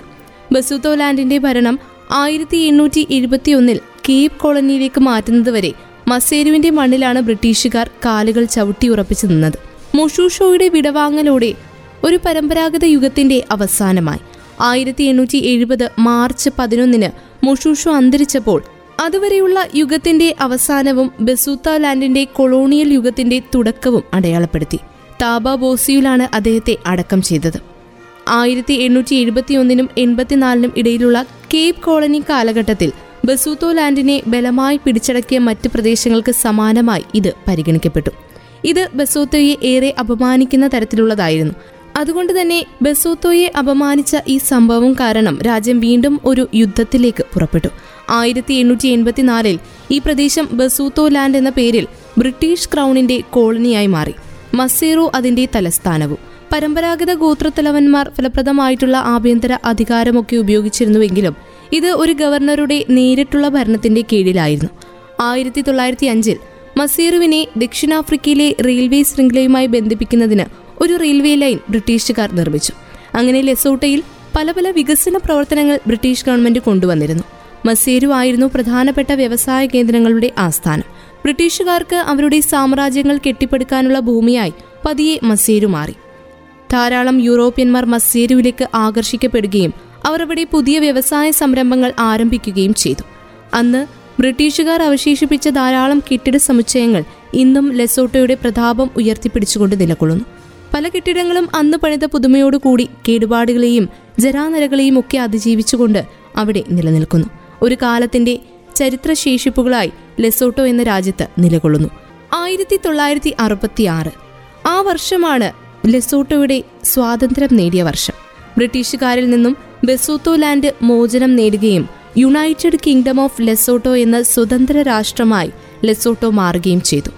A: ബസുത്തോലാൻഡിന്റെ ഭരണം ആയിരത്തി എണ്ണൂറ്റി എഴുപത്തിയൊന്നിൽ കേപ്പ് കോളനിയിലേക്ക് മാറ്റുന്നതുവരെ മസേരുവിന്റെ മണ്ണിലാണ് ബ്രിട്ടീഷുകാർ കാലുകൾ ചവിട്ടിയുറപ്പിച്ചു നിന്നത്. മൊഷൂഷോയുടെ വിടവാങ്ങലോടെ ഒരു പരമ്പരാഗത യുഗത്തിന്റെ അവസാനമായി. ആയിരത്തി എണ്ണൂറ്റി എഴുപത് മാർച്ച് പതിനൊന്നിന് മൊഷൂഷോ അന്തരിച്ചപ്പോൾ അതുവരെയുള്ള യുഗത്തിന്റെ അവസാനവും ബസൂത്ത ലാൻഡിന്റെ കൊളോണിയൽ യുഗത്തിന്റെ തുടക്കവും അടയാളപ്പെടുത്തി. താബ ബോസിയിലാണ് അദ്ദേഹത്തെ അടക്കം ചെയ്തത്. ആയിരത്തി എണ്ണൂറ്റി എഴുപത്തിയൊന്നിനും എൺപത്തിനാലിനും ഇടയിലുള്ള കേപ്പ് കോളനി കാലഘട്ടത്തിൽ ബസൂത്തോ ലാൻഡിനെ ബലമായി പിടിച്ചടക്കിയ മറ്റ് പ്രദേശങ്ങൾക്ക് സമാനമായി ഇത് പരിഗണിക്കപ്പെട്ടു. ഇത് ബസൂത്തോയെ ഏറെ അപമാനിക്കുന്ന തരത്തിലുള്ളതായിരുന്നു. അതുകൊണ്ട് തന്നെ ബസൂത്തോയെ അപമാനിച്ച ഈ സംഭവം കാരണം രാജ്യം വീണ്ടും ഒരു യുദ്ധത്തിലേക്ക് പുറപ്പെട്ടു. ആയിരത്തി എണ്ണൂറ്റി എൺപത്തിനാലിൽ ഈ പ്രദേശം ബസൂത്തോ ലാൻഡ് എന്ന പേരിൽ ബ്രിട്ടീഷ് ക്രൗണിന്റെ കോളനിയായി മാറി. മസേറോ അതിന്റെ തലസ്ഥാനവും. പരമ്പരാഗത ഗോത്രത്തലവന്മാർ ഫലപ്രദമായിട്ടുള്ള ആഭ്യന്തര അധികാരമൊക്കെ ഉപയോഗിച്ചിരുന്നുവെങ്കിലും ഇത് ഒരു ഗവർണറുടെ നേരിട്ടുള്ള ഭരണത്തിന്റെ കീഴിലായിരുന്നു. ആയിരത്തി തൊള്ളായിരത്തി അഞ്ചിൽ മസീറുവിനെ ദക്ഷിണാഫ്രിക്കയിലെ റെയിൽവേ ശൃംഖലയുമായി ബന്ധിപ്പിക്കുന്നതിന് ഒരു റെയിൽവേ ലൈൻ ബ്രിട്ടീഷുകാർ നിർമ്മിച്ചു. അങ്ങനെ ലെസോട്ടയിൽ പല പല വികസന പ്രവർത്തനങ്ങൾ ബ്രിട്ടീഷ് ഗവൺമെന്റ് കൊണ്ടുവന്നിരുന്നു. മസേരു ആയിരുന്നു പ്രധാനപ്പെട്ട വ്യവസായ കേന്ദ്രങ്ങളുടെ ആസ്ഥാനം. ബ്രിട്ടീഷുകാർക്ക് അവരുടെ സാമ്രാജ്യങ്ങൾ കെട്ടിപ്പടുക്കാനുള്ള ഭൂമിയായി പതിയെ മസേരു മാറി. ധാരാളം യൂറോപ്യന്മാർ മസ്സേരുവിലേക്ക് ആകർഷിക്കപ്പെടുകയും അവർ അവിടെ പുതിയ വ്യവസായ സംരംഭങ്ങൾ ആരംഭിക്കുകയും ചെയ്തു. അന്ന് ബ്രിട്ടീഷുകാർ അവശേഷിപ്പിച്ച ധാരാളം കെട്ടിട സമുച്ചയങ്ങൾ ഇന്നും ലെസോട്ടോയുടെ പ്രതാപം ഉയർത്തിപ്പിടിച്ചുകൊണ്ട് നിലകൊള്ളുന്നു. പല കെട്ടിടങ്ങളും അന്ന് പണിത പുതുമയോടുകൂടി കേടുപാടുകളെയും ജരാനരകളെയും ഒക്കെ അതിജീവിച്ചുകൊണ്ട് അവിടെ നിലനിൽക്കുന്നു. ഒരു കാലത്തിന്റെ ചരിത്രശേഷിപ്പുകളായി ലെസോട്ടോ എന്ന രാജ്യത്ത് നിലകൊള്ളുന്നു. ആയിരത്തി തൊള്ളായിരത്തി അറുപത്തി ആറ് ആ വർഷമാണ് ലെസോട്ടോയുടെ സ്വാതന്ത്ര്യം നേടിയ വർഷം. ബ്രിട്ടീഷുകാരിൽ നിന്നും ബെസോത്തോ ലാൻഡ് മോചനം നേടുകയും യുണൈറ്റഡ് കിങ്ഡം ഓഫ് ലെസോട്ടോ എന്ന സ്വതന്ത്ര രാഷ്ട്രമായി ലെസോട്ടോ മാറുകയും ചെയ്തു.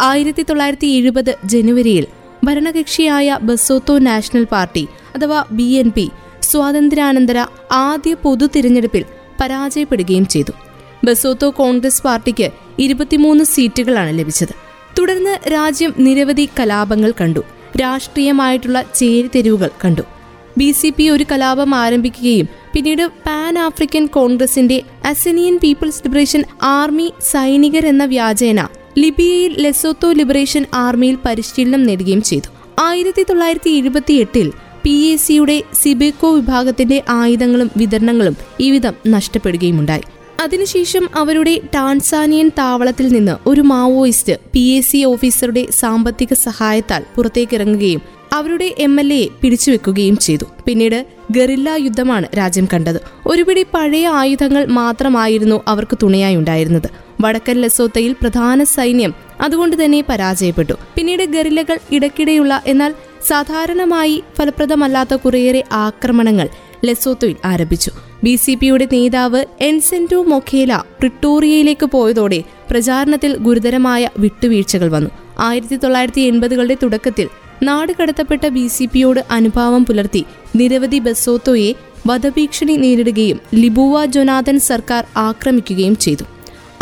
A: ആയിരത്തി തൊള്ളായിരത്തി എഴുപത് ജനുവരിയിൽ ഭരണകക്ഷിയായ ബസോത്തോ നാഷണൽ പാർട്ടി അഥവാ ബി എൻ പി സ്വാതന്ത്ര്യാനന്തര ആദ്യ പൊതു തിരഞ്ഞെടുപ്പിൽ പരാജയപ്പെടുകയും ചെയ്തു. ബസോത്തോ കോൺഗ്രസ് പാർട്ടിക്ക് ഇരുപത്തിമൂന്ന് സീറ്റുകളാണ് ലഭിച്ചത്. തുടർന്ന് രാജ്യം നിരവധി കലാപങ്ങൾ കണ്ടു. രാഷ്ട്രീയമായിട്ടുള്ള ചേരിതെരിവുകൾ കണ്ടു. ബി സി പി ഒരു കലാപം ആരംഭിക്കുകയും പിന്നീട് പാൻ ആഫ്രിക്കൻ കോൺഗ്രസിന്റെ അസനിയൻ പീപ്പിൾസ് ലിബറേഷൻ ആർമി സൈനികർ എന്ന വ്യാജേന ലിബിയയിൽ ലെസോത്തോ ലിബറേഷൻ ആർമിയിൽ പരിശീലനം നേടുകയും ചെയ്തു. ആയിരത്തി തൊള്ളായിരത്തി എഴുപത്തി എട്ടിൽ പി എ സിയുടെ സിബേക്കോ വിഭാഗത്തിന്റെ ആയുധങ്ങളും വിതരണങ്ങളും ഈ വിധം നഷ്ടപ്പെടുകയുമുണ്ടായി. അതിനുശേഷം അവരുടെ ടാൻസാനിയൻ താവളത്തിൽ നിന്ന് ഒരു മാവോയിസ്റ്റ് പി എ സി ഓഫീസറുടെ സാമ്പത്തിക സഹായത്താൽ പുറത്തേക്കിറങ്ങുകയും അവരുടെ എം എൽ എയെ പിടിച്ചുവെക്കുകയും ചെയ്തു. പിന്നീട് ഗറില്ല യുദ്ധമാണ് രാജ്യം കണ്ടത്. ഒരുപിടി പഴയ ആയുധങ്ങൾ മാത്രമായിരുന്നു അവർക്ക് തുണയായി ഉണ്ടായിരുന്നത്. വടക്കൻ ലസോത്തയിൽ പ്രധാന സൈന്യം അതുകൊണ്ട് തന്നെ പരാജയപ്പെട്ടു. പിന്നീട് ഗറില്ലകൾ ഇടയ്ക്കിടെയുള്ള എന്നാൽ സാധാരണമായി ഫലപ്രദമല്ലാത്ത കുറേയേറെ ആക്രമണങ്ങൾ ലെസോത്തോയിൽ ആരംഭിച്ചു. ബി സി പിയുടെ നേതാവ് എൻസെന്റു മൊഖേല പ്രിട്ടോറിയയിലേക്ക് പോയതോടെ പ്രചാരണത്തിൽ ഗുരുതരമായ വിട്ടുവീഴ്ചകൾ വന്നു. ആയിരത്തി തൊള്ളായിരത്തി എൺപതുകളുടെ തുടക്കത്തിൽ നാട് കടത്തപ്പെട്ട ബി സി പിയോട് അനുഭാവം പുലർത്തി നിരവധി ബസോത്തോയെ വധഭീഷണി നേരിടുകയും ലിബുവ ജൊനാഥൻ സർക്കാർ ആക്രമിക്കുകയും ചെയ്തു.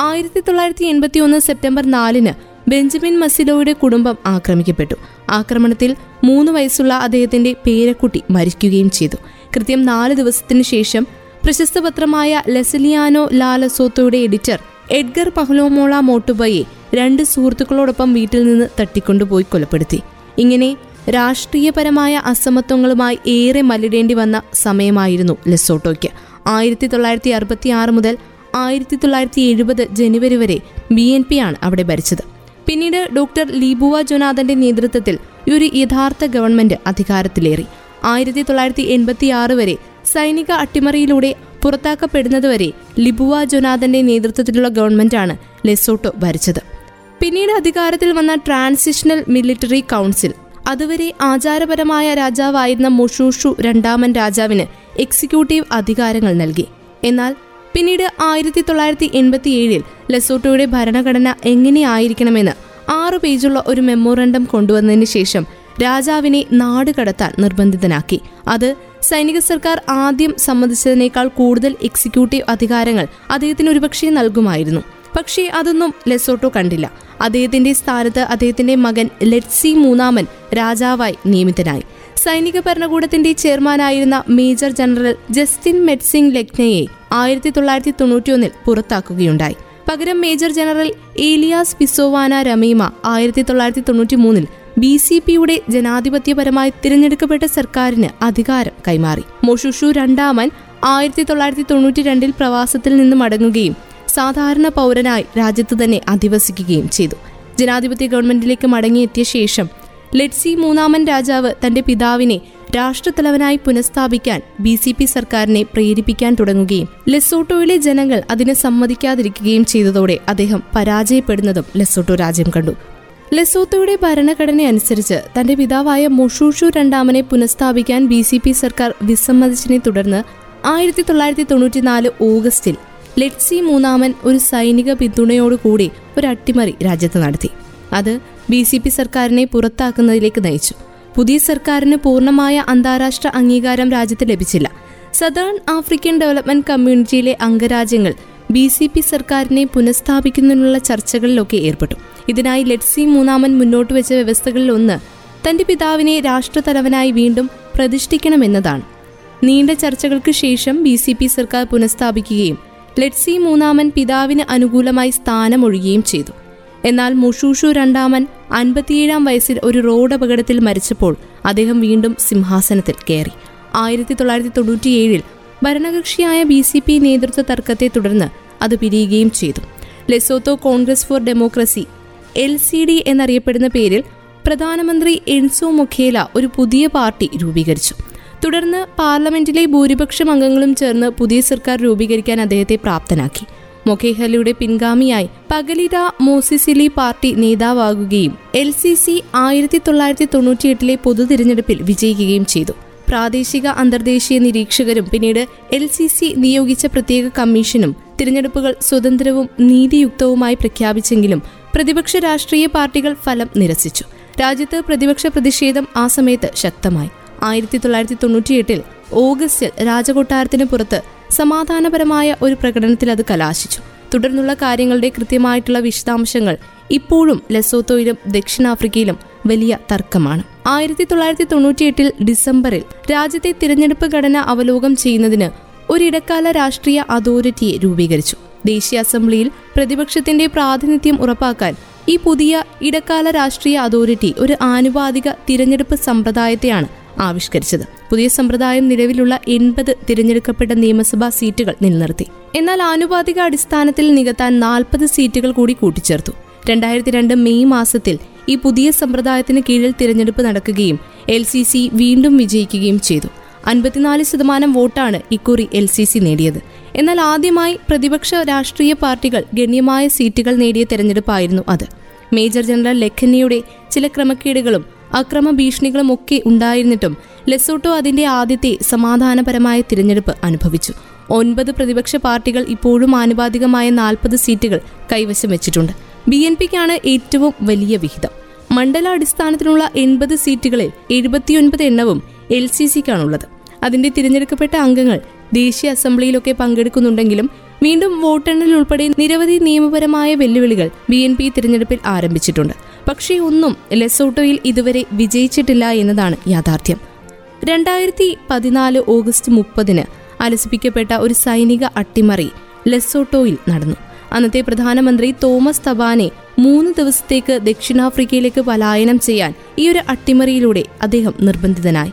A: ആയിരത്തി തൊള്ളായിരത്തി എൺപത്തി ഒന്ന് സെപ്റ്റംബർ നാലിന് ബെഞ്ചമിൻ മസിലോയുടെ കുടുംബം ആക്രമിക്കപ്പെട്ടു. ആക്രമണത്തിൽ മൂന്ന് വയസ്സുള്ള അദ്ദേഹത്തിന്റെ പേരക്കുട്ടി മരിക്കുകയും ചെയ്തു. കൃത്യം നാല് ദിവസത്തിനു ശേഷം പ്രശസ്ത പത്രമായ ലെസലിയാനോ ലാലസോത്തോയുടെ എഡിറ്റർ എഡ്ഗർ പഹ്ലോമോള മോട്ടുബയെ രണ്ട് സുഹൃത്തുക്കളോടൊപ്പം വീട്ടിൽ നിന്ന് തട്ടിക്കൊണ്ടുപോയി കൊലപ്പെടുത്തി. ഇങ്ങനെ രാഷ്ട്രീയപരമായ അസമത്വങ്ങളുമായി ഏറെ മല്ലിടേണ്ടി വന്ന സമയമായിരുന്നു ലെസോട്ടോയ്ക്ക്. ആയിരത്തി തൊള്ളായിരത്തി അറുപത്തി ആറ് മുതൽ ആയിരത്തി തൊള്ളായിരത്തി എഴുപത് ജനുവരി വരെ ബി എൻ പി ആണ് അവിടെ ഭരിച്ചത്. പിന്നീട് ഡോക്ടർ ലീബുവ ജൊനാഥന്റെ നേതൃത്വത്തിൽ ഒരു യഥാർത്ഥ ഗവൺമെന്റ് അധികാരത്തിലേറി. ആയിരത്തി തൊള്ളായിരത്തി എൺപത്തി ആറ് വരെ സൈനിക അട്ടിമറിയിലൂടെ പുറത്താക്കപ്പെടുന്നതുവരെ ലിബുവ ജൊനാഥന്റെ നേതൃത്വത്തിലുള്ള ഗവൺമെന്റാണ് ലെസോട്ടോ ഭരിച്ചത്. പിന്നീട് അധികാരത്തിൽ വന്ന ട്രാൻസിഷണൽ മിലിറ്ററി കൗൺസിൽ അതുവരെ ആചാരപരമായ രാജാവായിരുന്ന മൊഷൂഷു രണ്ടാമൻ രാജാവിന് എക്സിക്യൂട്ടീവ് അധികാരങ്ങൾ നൽകി. എന്നാൽ പിന്നീട് ആയിരത്തി തൊള്ളായിരത്തി എൺപത്തിയേഴിൽ ലെസോട്ടോയുടെ ഭരണഘടന എങ്ങനെയായിരിക്കണമെന്ന് ആറു പേജുള്ള ഒരു മെമ്മോറണ്ടം കൊണ്ടുവന്നതിന് ശേഷം രാജാവിനെ നാട് കടത്താൻ നിർബന്ധിതനാക്കി. അത് സൈനിക സർക്കാർ ആദ്യം സമ്മതിച്ചതിനേക്കാൾ കൂടുതൽ എക്സിക്യൂട്ടീവ് അധികാരങ്ങൾ അദ്ദേഹത്തിന് ഒരുപക്ഷെ നൽകുമായിരുന്നു. പക്ഷേ അതൊന്നും ലെസോട്ടോ കണ്ടില്ല. അദ്ദേഹത്തിന്റെ സ്ഥാനത്ത് അദ്ദേഹത്തിന്റെ മകൻ ലെറ്റ്സി മൂന്നാമൻ രാജാവായി നിയമിതനായി. സൈനിക ഭരണകൂടത്തിന്റെ ചെയർമാനായിരുന്ന മേജർ ജനറൽ ജസ്റ്റിൻ മെറ്റ്സിംഗ് ലക്നയെ ആയിരത്തി തൊള്ളായിരത്തി തൊണ്ണൂറ്റിയൊന്നിൽ പുറത്താക്കുകയുണ്ടായി. പകരം major general Elias Phisoana Ramaema ആയിരത്തി തൊള്ളായിരത്തി തൊണ്ണൂറ്റി മൂന്നിൽ ബി സി പിയുടെ ജനാധിപത്യപരമായി തിരഞ്ഞെടുക്കപ്പെട്ട സർക്കാരിന് അധികാരം കൈമാറി. മൊഷുഷു രണ്ടാമൻ ആയിരത്തി തൊള്ളായിരത്തി തൊണ്ണൂറ്റി രണ്ടിൽ പ്രവാസത്തിൽ നിന്ന് മടങ്ങുകയും സാധാരണ പൗരനായി രാജ്യത്ത് തന്നെ അധിവസിക്കുകയും ചെയ്തു. ജനാധിപത്യ ഗവൺമെന്റിലേക്ക് മടങ്ങിയെത്തിയ ശേഷം ലെറ്റ്സി മൂന്നാമൻ രാജാവ് തന്റെ പിതാവിനെ രാഷ്ട്രത്തലവനായി പുനഃസ്ഥാപിക്കാൻ ബി സി പി സർക്കാരിനെ പ്രേരിപ്പിക്കാൻ തുടങ്ങുകയും ലെസോട്ടോയിലെ ജനങ്ങൾ അതിനെ സമ്മതിക്കാതിരിക്കുകയും ചെയ്തതോടെ അദ്ദേഹം പരാജയപ്പെടുന്നതും ലെസോട്ടോ രാജ്യം കണ്ടു. ലെസോത്തോയുടെ ഭരണഘടന അനുസരിച്ച് തന്റെ പിതാവായ മൊഷൂഷു രണ്ടാമനെ പുനഃസ്ഥാപിക്കാൻ ബി സി പി സർക്കാർ വിസമ്മതിച്ചതിനെ തുടർന്ന് ആയിരത്തി തൊള്ളായിരത്തി തൊണ്ണൂറ്റിനാല് ഓഗസ്റ്റിൽ ലെറ്റ്സി മൂന്നാമൻ ഒരു സൈനിക പിന്തുണയോടുകൂടി ഒരു അട്ടിമറി രാജ്യത്ത് നടത്തി. അത് ബി സി പി സർക്കാരിനെ പുറത്താക്കുന്നതിലേക്ക് നയിച്ചു. പുതിയ സർക്കാരിന് പൂർണമായ അന്താരാഷ്ട്ര അംഗീകാരം രാജ്യത്ത് ലഭിച്ചില്ല. സദേൺ ആഫ്രിക്കൻ ഡെവലപ്മെന്റ് കമ്മ്യൂണിറ്റിയിലെ അംഗരാജ്യങ്ങൾ ബി സി പി സർക്കാരിനെ പുനഃസ്ഥാപിക്കുന്നതിനുള്ള ചർച്ചകളിലൊക്കെ ഏർപ്പെട്ടു. ഇതിനായി ലെറ്റ്സി മൂന്നാമൻ മുന്നോട്ട് വെച്ച വ്യവസ്ഥകളിൽ ഒന്ന് തന്റെ പിതാവിനെ രാഷ്ട്രതലവനായി വീണ്ടും പ്രതിഷ്ഠിക്കണമെന്നതാണ്. നീണ്ട ചർച്ചകൾക്ക് ശേഷം ബി സി പി സർക്കാർ പുനഃസ്ഥാപിക്കുകയും ലെറ്റ്സി മൂന്നാമൻ പിതാവിന് അനുകൂലമായി സ്ഥാനമൊഴിയുകയും ചെയ്തു. എന്നാൽ മുഷൂഷു രണ്ടാമൻ അൻപത്തിയേഴാം വയസ്സിൽ ഒരു റോഡ് അപകടത്തിൽ മരിച്ചപ്പോൾ അദ്ദേഹം വീണ്ടും സിംഹാസനത്തിൽ കയറി. ആയിരത്തി തൊള്ളായിരത്തി തൊണ്ണൂറ്റിയേഴിൽ ഭരണകക്ഷിയായ ബി സി പി നേതൃത്വ തർക്കത്തെ തുടർന്ന് അത് പിരിയുകയും ചെയ്തു. Lesotho Congress for Democracy L C D എന്നറിയപ്പെടുന്ന പേരിൽ പ്രധാനമന്ത്രി എൻസോ മൊഖേല ഒരു പുതിയ പാർട്ടി രൂപീകരിച്ചു. തുടർന്ന് പാർലമെന്റിലെ ഭൂരിപക്ഷം അംഗങ്ങളും ചേർന്ന് പുതിയ സർക്കാർ രൂപീകരിക്കാൻ അദ്ദേഹത്തെ പ്രാപ്തനാക്കി. മൊഖേഹലയുടെ പിൻഗാമിയായി പകലിര മോസിസിലി പാർട്ടി നേതാവാകുകയും എൽ സി സി ആയിരത്തി തൊള്ളായിരത്തി തൊണ്ണൂറ്റിയെട്ടിലെ പൊതു തിരഞ്ഞെടുപ്പിൽ വിജയിക്കുകയും ചെയ്തു. പ്രാദേശിക അന്തർദേശീയ നിരീക്ഷകരും പിന്നീട് എൽ സി സി നിയോഗിച്ച പ്രത്യേക കമ്മീഷനും തിരഞ്ഞെടുപ്പുകൾ സ്വതന്ത്രവും നീതിയുക്തവുമായി പ്രഖ്യാപിച്ചെങ്കിലും പ്രതിപക്ഷ രാഷ്ട്രീയ പാർട്ടികൾ ഫലം നിരസിച്ചു. രാജ്യത്ത് പ്രതിപക്ഷ പ്രതിഷേധം ആ സമയത്ത് ശക്തമായി. ആയിരത്തി തൊള്ളായിരത്തി തൊണ്ണൂറ്റിയെട്ടിൽ ഓഗസ്റ്റിൽ രാജകൊട്ടാരത്തിന് പുറത്ത് സമാധാനപരമായ ഒരു പ്രകടനത്തിൽ അത് കലാശിച്ചു. തുടർന്നുള്ള കാര്യങ്ങളുടെ കൃത്യമായിട്ടുള്ള വിശദാംശങ്ങൾ ഇപ്പോഴും ലെസോത്തോയിലും ദക്ഷിണാഫ്രിക്കയിലും വലിയ തർക്കമാണ്. ആയിരത്തി തൊള്ളായിരത്തി തൊണ്ണൂറ്റിയെട്ടിൽ ഡിസംബറിൽ രാജ്യത്തെ തിരഞ്ഞെടുപ്പ് ഘടന അവലോകം ചെയ്യുന്നതിന് ഒരിടക്കാല രാഷ്ട്രീയ അതോറിറ്റിയെ രൂപീകരിച്ചു. ദേശീയ അസംബ്ലിയിൽ പ്രതിപക്ഷത്തിന്റെ പ്രാതിനിധ്യം ഉറപ്പാക്കാൻ ഈ പുതിയ ഇടക്കാല രാഷ്ട്രീയ അതോറിറ്റി ഒരു ആനുപാതിക തിരഞ്ഞെടുപ്പ് സമ്പ്രദായത്തെയാണ് ആവിഷ്കരിച്ചത്. പുതിയ സമ്പ്രദായം നിലവിലുള്ള എൺപത് തിരഞ്ഞെടുക്കപ്പെട്ട നിയമസഭാ സീറ്റുകൾ നിലനിർത്തി. എന്നാൽ ആനുപാതിക അടിസ്ഥാനത്തിൽ നികത്താൻ നാൽപ്പത് സീറ്റുകൾ കൂടി കൂട്ടിച്ചേർത്തു. രണ്ടായിരത്തി രണ്ട് മെയ് മാസത്തിൽ ഈ പുതിയ സമ്പ്രദായത്തിന് കീഴിൽ തിരഞ്ഞെടുപ്പ് നടക്കുകയും എൽ വീണ്ടും വിജയിക്കുകയും ചെയ്തു. അൻപത്തിനാല് ശതമാനം വോട്ടാണ് ഇക്കുറി എൽ സി സി നേടിയത്. എന്നാൽ ആദ്യമായി പ്രതിപക്ഷ രാഷ്ട്രീയ പാർട്ടികൾ ഗണ്യമായ സീറ്റുകൾ നേടിയ തെരഞ്ഞെടുപ്പായിരുന്നു അത്. മേജർ ജനറൽ ലെഖന്നിയുടെ ചില ക്രമക്കേടുകളും അക്രമ ഭീഷണികളും ഒക്കെ ഉണ്ടായിരുന്നിട്ടും ലെസോട്ടോ അതിന്റെ ആദ്യത്തെ സമാധാനപരമായ തിരഞ്ഞെടുപ്പ് അനുഭവിച്ചു. ഒൻപത് പ്രതിപക്ഷ പാർട്ടികൾ ഇപ്പോഴും ആനുപാതികമായ നാൽപ്പത് സീറ്റുകൾ കൈവശം വെച്ചിട്ടുണ്ട്. ബി എൻ പിക്കാണ് ഏറ്റവും വലിയ വിഹിതം. മണ്ഡലാടിസ്ഥാനത്തിനുള്ള എൺപത് സീറ്റുകളിൽ എഴുപത്തിയൊൻപത് എണ്ണവും എൽ സി സിക്കാണുള്ളത് അതിന്റെ തിരഞ്ഞെടുക്കപ്പെട്ട അംഗങ്ങൾ ദേശീയ അസംബ്ലിയിലൊക്കെ പങ്കെടുക്കുന്നുണ്ടെങ്കിലും വീണ്ടും വോട്ടെണ്ണൽ ഉൾപ്പെടെ നിരവധി നിയമപരമായ വെല്ലുവിളികൾ ബി എൻ പി തിരഞ്ഞെടുപ്പിൽ ആരംഭിച്ചിട്ടുണ്ട്. പക്ഷേ ഒന്നും ലെസോട്ടോയിൽ ഇതുവരെ വിജയിച്ചിട്ടില്ല എന്നതാണ് യാഥാർത്ഥ്യം. രണ്ടായിരത്തി പതിനാല് ഓഗസ്റ്റ് മുപ്പതിന് അലസിപ്പിക്കപ്പെട്ട ഒരു സൈനിക അട്ടിമറി ലെസോട്ടോയിൽ നടന്നു. അന്നത്തെ പ്രധാനമന്ത്രി തോമസ് തബാനെ മൂന്ന് ദിവസത്തേക്ക് ദക്ഷിണാഫ്രിക്കയിലേക്ക് പലായനം ചെയ്യാൻ ഈ ഒരു അട്ടിമറിയിലൂടെ അദ്ദേഹം നിർബന്ധിതനായി.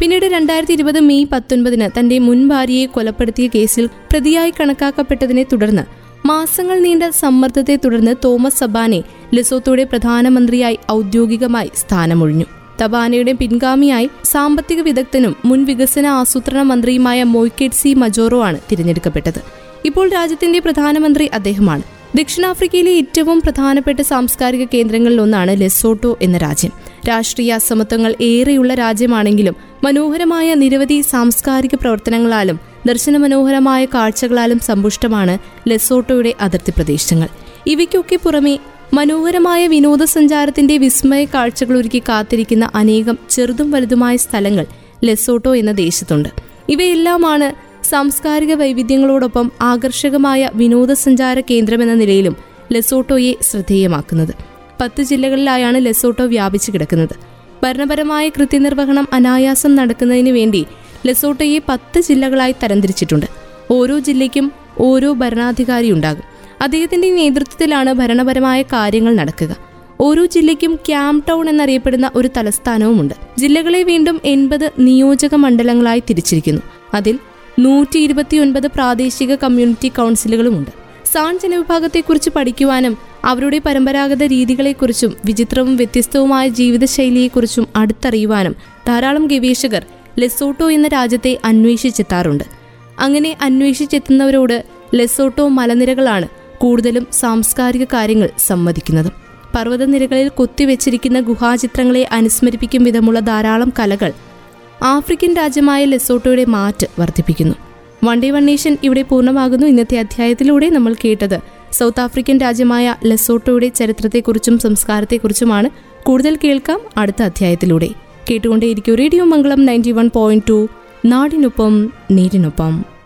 A: പിന്നീട് രണ്ടായിരത്തി ഇരുപത് മെയ് പത്തൊൻപതിന് തന്റെ മുൻ ഭാര്യയെ കൊലപ്പെടുത്തിയ കേസിൽ പ്രതിയായി കണക്കാക്കപ്പെട്ടതിനെ തുടർന്ന് മാസങ്ങൾ നീണ്ട സമ്മർദ്ദത്തെ തുടർന്ന് തോമസ് സബാനെ ലെസോത്തോയുടെ പ്രധാനമന്ത്രിയായി ഔദ്യോഗികമായി സ്ഥാനമൊഴിഞ്ഞു. തബാനയുടെ പിൻഗാമിയായി സാമ്പത്തിക വിദഗ്ധനും മുൻ വികസന ആസൂത്രണ മന്ത്രിയുമായ മൊയ്ക്കെറ്റ് സി. മജോറോ ആണ് തിരഞ്ഞെടുക്കപ്പെട്ടത്. ഇപ്പോൾ രാജ്യത്തിന്റെ പ്രധാനമന്ത്രി അദ്ദേഹമാണ്. ദക്ഷിണാഫ്രിക്കയിലെ ഏറ്റവും പ്രധാനപ്പെട്ട സാംസ്കാരിക കേന്ദ്രങ്ങളിൽ ഒന്നാണ് ലെസോട്ടോ എന്ന രാജ്യം. രാഷ്ട്രീയ അസമത്വങ്ങൾ ഏറെയുള്ള രാജ്യമാണെങ്കിലും മനോഹരമായ നിരവധി സാംസ്കാരിക പ്രവർത്തനങ്ങളാലും ദർശന മനോഹരമായ കാഴ്ചകളാലും സമ്പുഷ്ടമാണ് ലെസോട്ടോയുടെ അതിർത്തി പ്രദേശങ്ങൾ. ഇവയ്ക്കൊക്കെ പുറമെ മനോഹരമായ വിനോദസഞ്ചാരത്തിന്റെ വിസ്മയ കാഴ്ചകൾ ഒരുക്കി കാത്തിരിക്കുന്ന അനേകം ചെറുതും വലുതുമായ സ്ഥലങ്ങൾ ലെസോട്ടോ എന്ന ദേശത്തുണ്ട്. ഇവയെല്ലാമാണ് സാംസ്കാരിക വൈവിധ്യങ്ങളോടൊപ്പം ആകർഷകമായ വിനോദസഞ്ചാര കേന്ദ്രമെന്ന നിലയിലും ലെസോട്ടോയെ ശ്രദ്ധേയമാക്കുന്നത്. പത്ത് ജില്ലകളിലായാണ് ലെസോട്ടോ വ്യാപിച്ചു കിടക്കുന്നത്. ഭരണപരമായ കൃത്യനിർവഹണം അനായാസം നടക്കുന്നതിന് വേണ്ടി ലെസോട്ടോയെ പത്ത് ജില്ലകളായി തരംതിരിച്ചിട്ടുണ്ട്. ഓരോ ജില്ലയ്ക്കും ഓരോ ഭരണാധികാരി ഉണ്ടാകും. അദ്ദേഹത്തിന്റെ നേതൃത്വത്തിലാണ് ഭരണപരമായ കാര്യങ്ങൾ നടക്കുക. ഓരോ ജില്ലയ്ക്കും ക്യാമ്പ് ടൗൺ എന്നറിയപ്പെടുന്ന ഒരു തലസ്ഥാനവുമുണ്ട്. ജില്ലകളെ വീണ്ടും എൺപത് നിയോജക മണ്ഡലങ്ങളായി തിരിച്ചിരിക്കുന്നു. അതിൽ നൂറ്റി ഇരുപത്തിയൊൻപത് പ്രാദേശിക കമ്മ്യൂണിറ്റി കൗൺസിലുകളുമുണ്ട്. സാൺ ജനവിഭാഗത്തെക്കുറിച്ച് പഠിക്കുവാനും അവരുടെ പരമ്പരാഗത രീതികളെക്കുറിച്ചും വിചിത്രവും വ്യത്യസ്തവുമായ ജീവിതശൈലിയെക്കുറിച്ചും അടുത്തറിയുവാനും ധാരാളം ഗവേഷകർ ലെസോട്ടോ എന്ന രാജ്യത്തെ അന്വേഷിച്ചെത്താറുണ്ട്. അങ്ങനെ അന്വേഷിച്ചെത്തുന്നവരോട് ലെസോട്ടോ മലനിരകളാണ് കൂടുതലും സാംസ്കാരിക കാര്യങ്ങൾ സമ്മതിക്കുന്നത് പർവതനിരകളിൽ കൊത്തിവെച്ചിരിക്കുന്ന ഗുഹാചിത്രങ്ങളെ അനുസ്മരിപ്പിക്കും വിധമുള്ള ധാരാളം കലകൾ ആഫ്രിക്കൻ രാജ്യമായ ലെസോട്ടോയുടെ മാറ്റ് വർദ്ധിപ്പിക്കുന്നു. വൺ ഡേ വൺ നേഷൻ ഇവിടെ പൂർണമാകുന്നു. ഇന്നത്തെ അധ്യായത്തിലൂടെ നമ്മൾ കേട്ടത് സൗത്ത് ആഫ്രിക്കൻ രാജ്യമായ ലെസോട്ടോയുടെ ചരിത്രത്തെക്കുറിച്ചും സംസ്കാരത്തെക്കുറിച്ചുമാണ് കൂടുതൽ കേൾക്കാം അടുത്ത അധ്യായത്തിലൂടെ. കേട്ടുകൊണ്ടേയിരിക്കും radio Mangalam ninety one point two. നാടിനൊപ്പം നേരിനൊപ്പം.